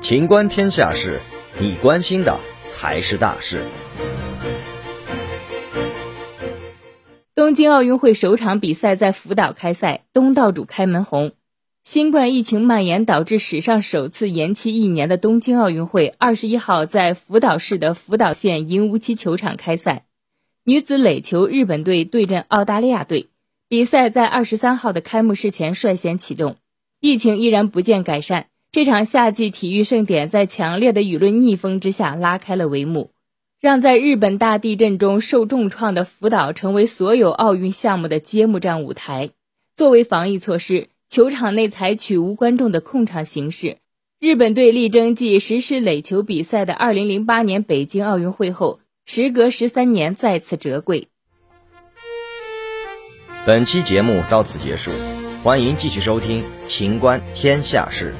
情观天下事，你关心的才是大事。东京奥运会首场比赛在福岛开赛，东道主开门红。新冠疫情蔓延导致史上首次延期一年的东京奥运会，二十一号在福岛市的福岛县银屋崎球场开赛。女子垒球日本队对阵澳大利亚队，比赛在二十三号的开幕式前率先启动。疫情依然不见改善，这场夏季体育盛典在强烈的舆论逆风之下拉开了帷幕，让在日本大地震中受重创的福岛成为所有奥运项目的揭幕战舞台。作为防疫措施。球场内采取无观众的控场形式。日本队力争继实施垒球比赛的2008年北京奥运会后，时隔十三年再次折桂。本期节目到此结束，欢迎继续收听《秦观天下事》。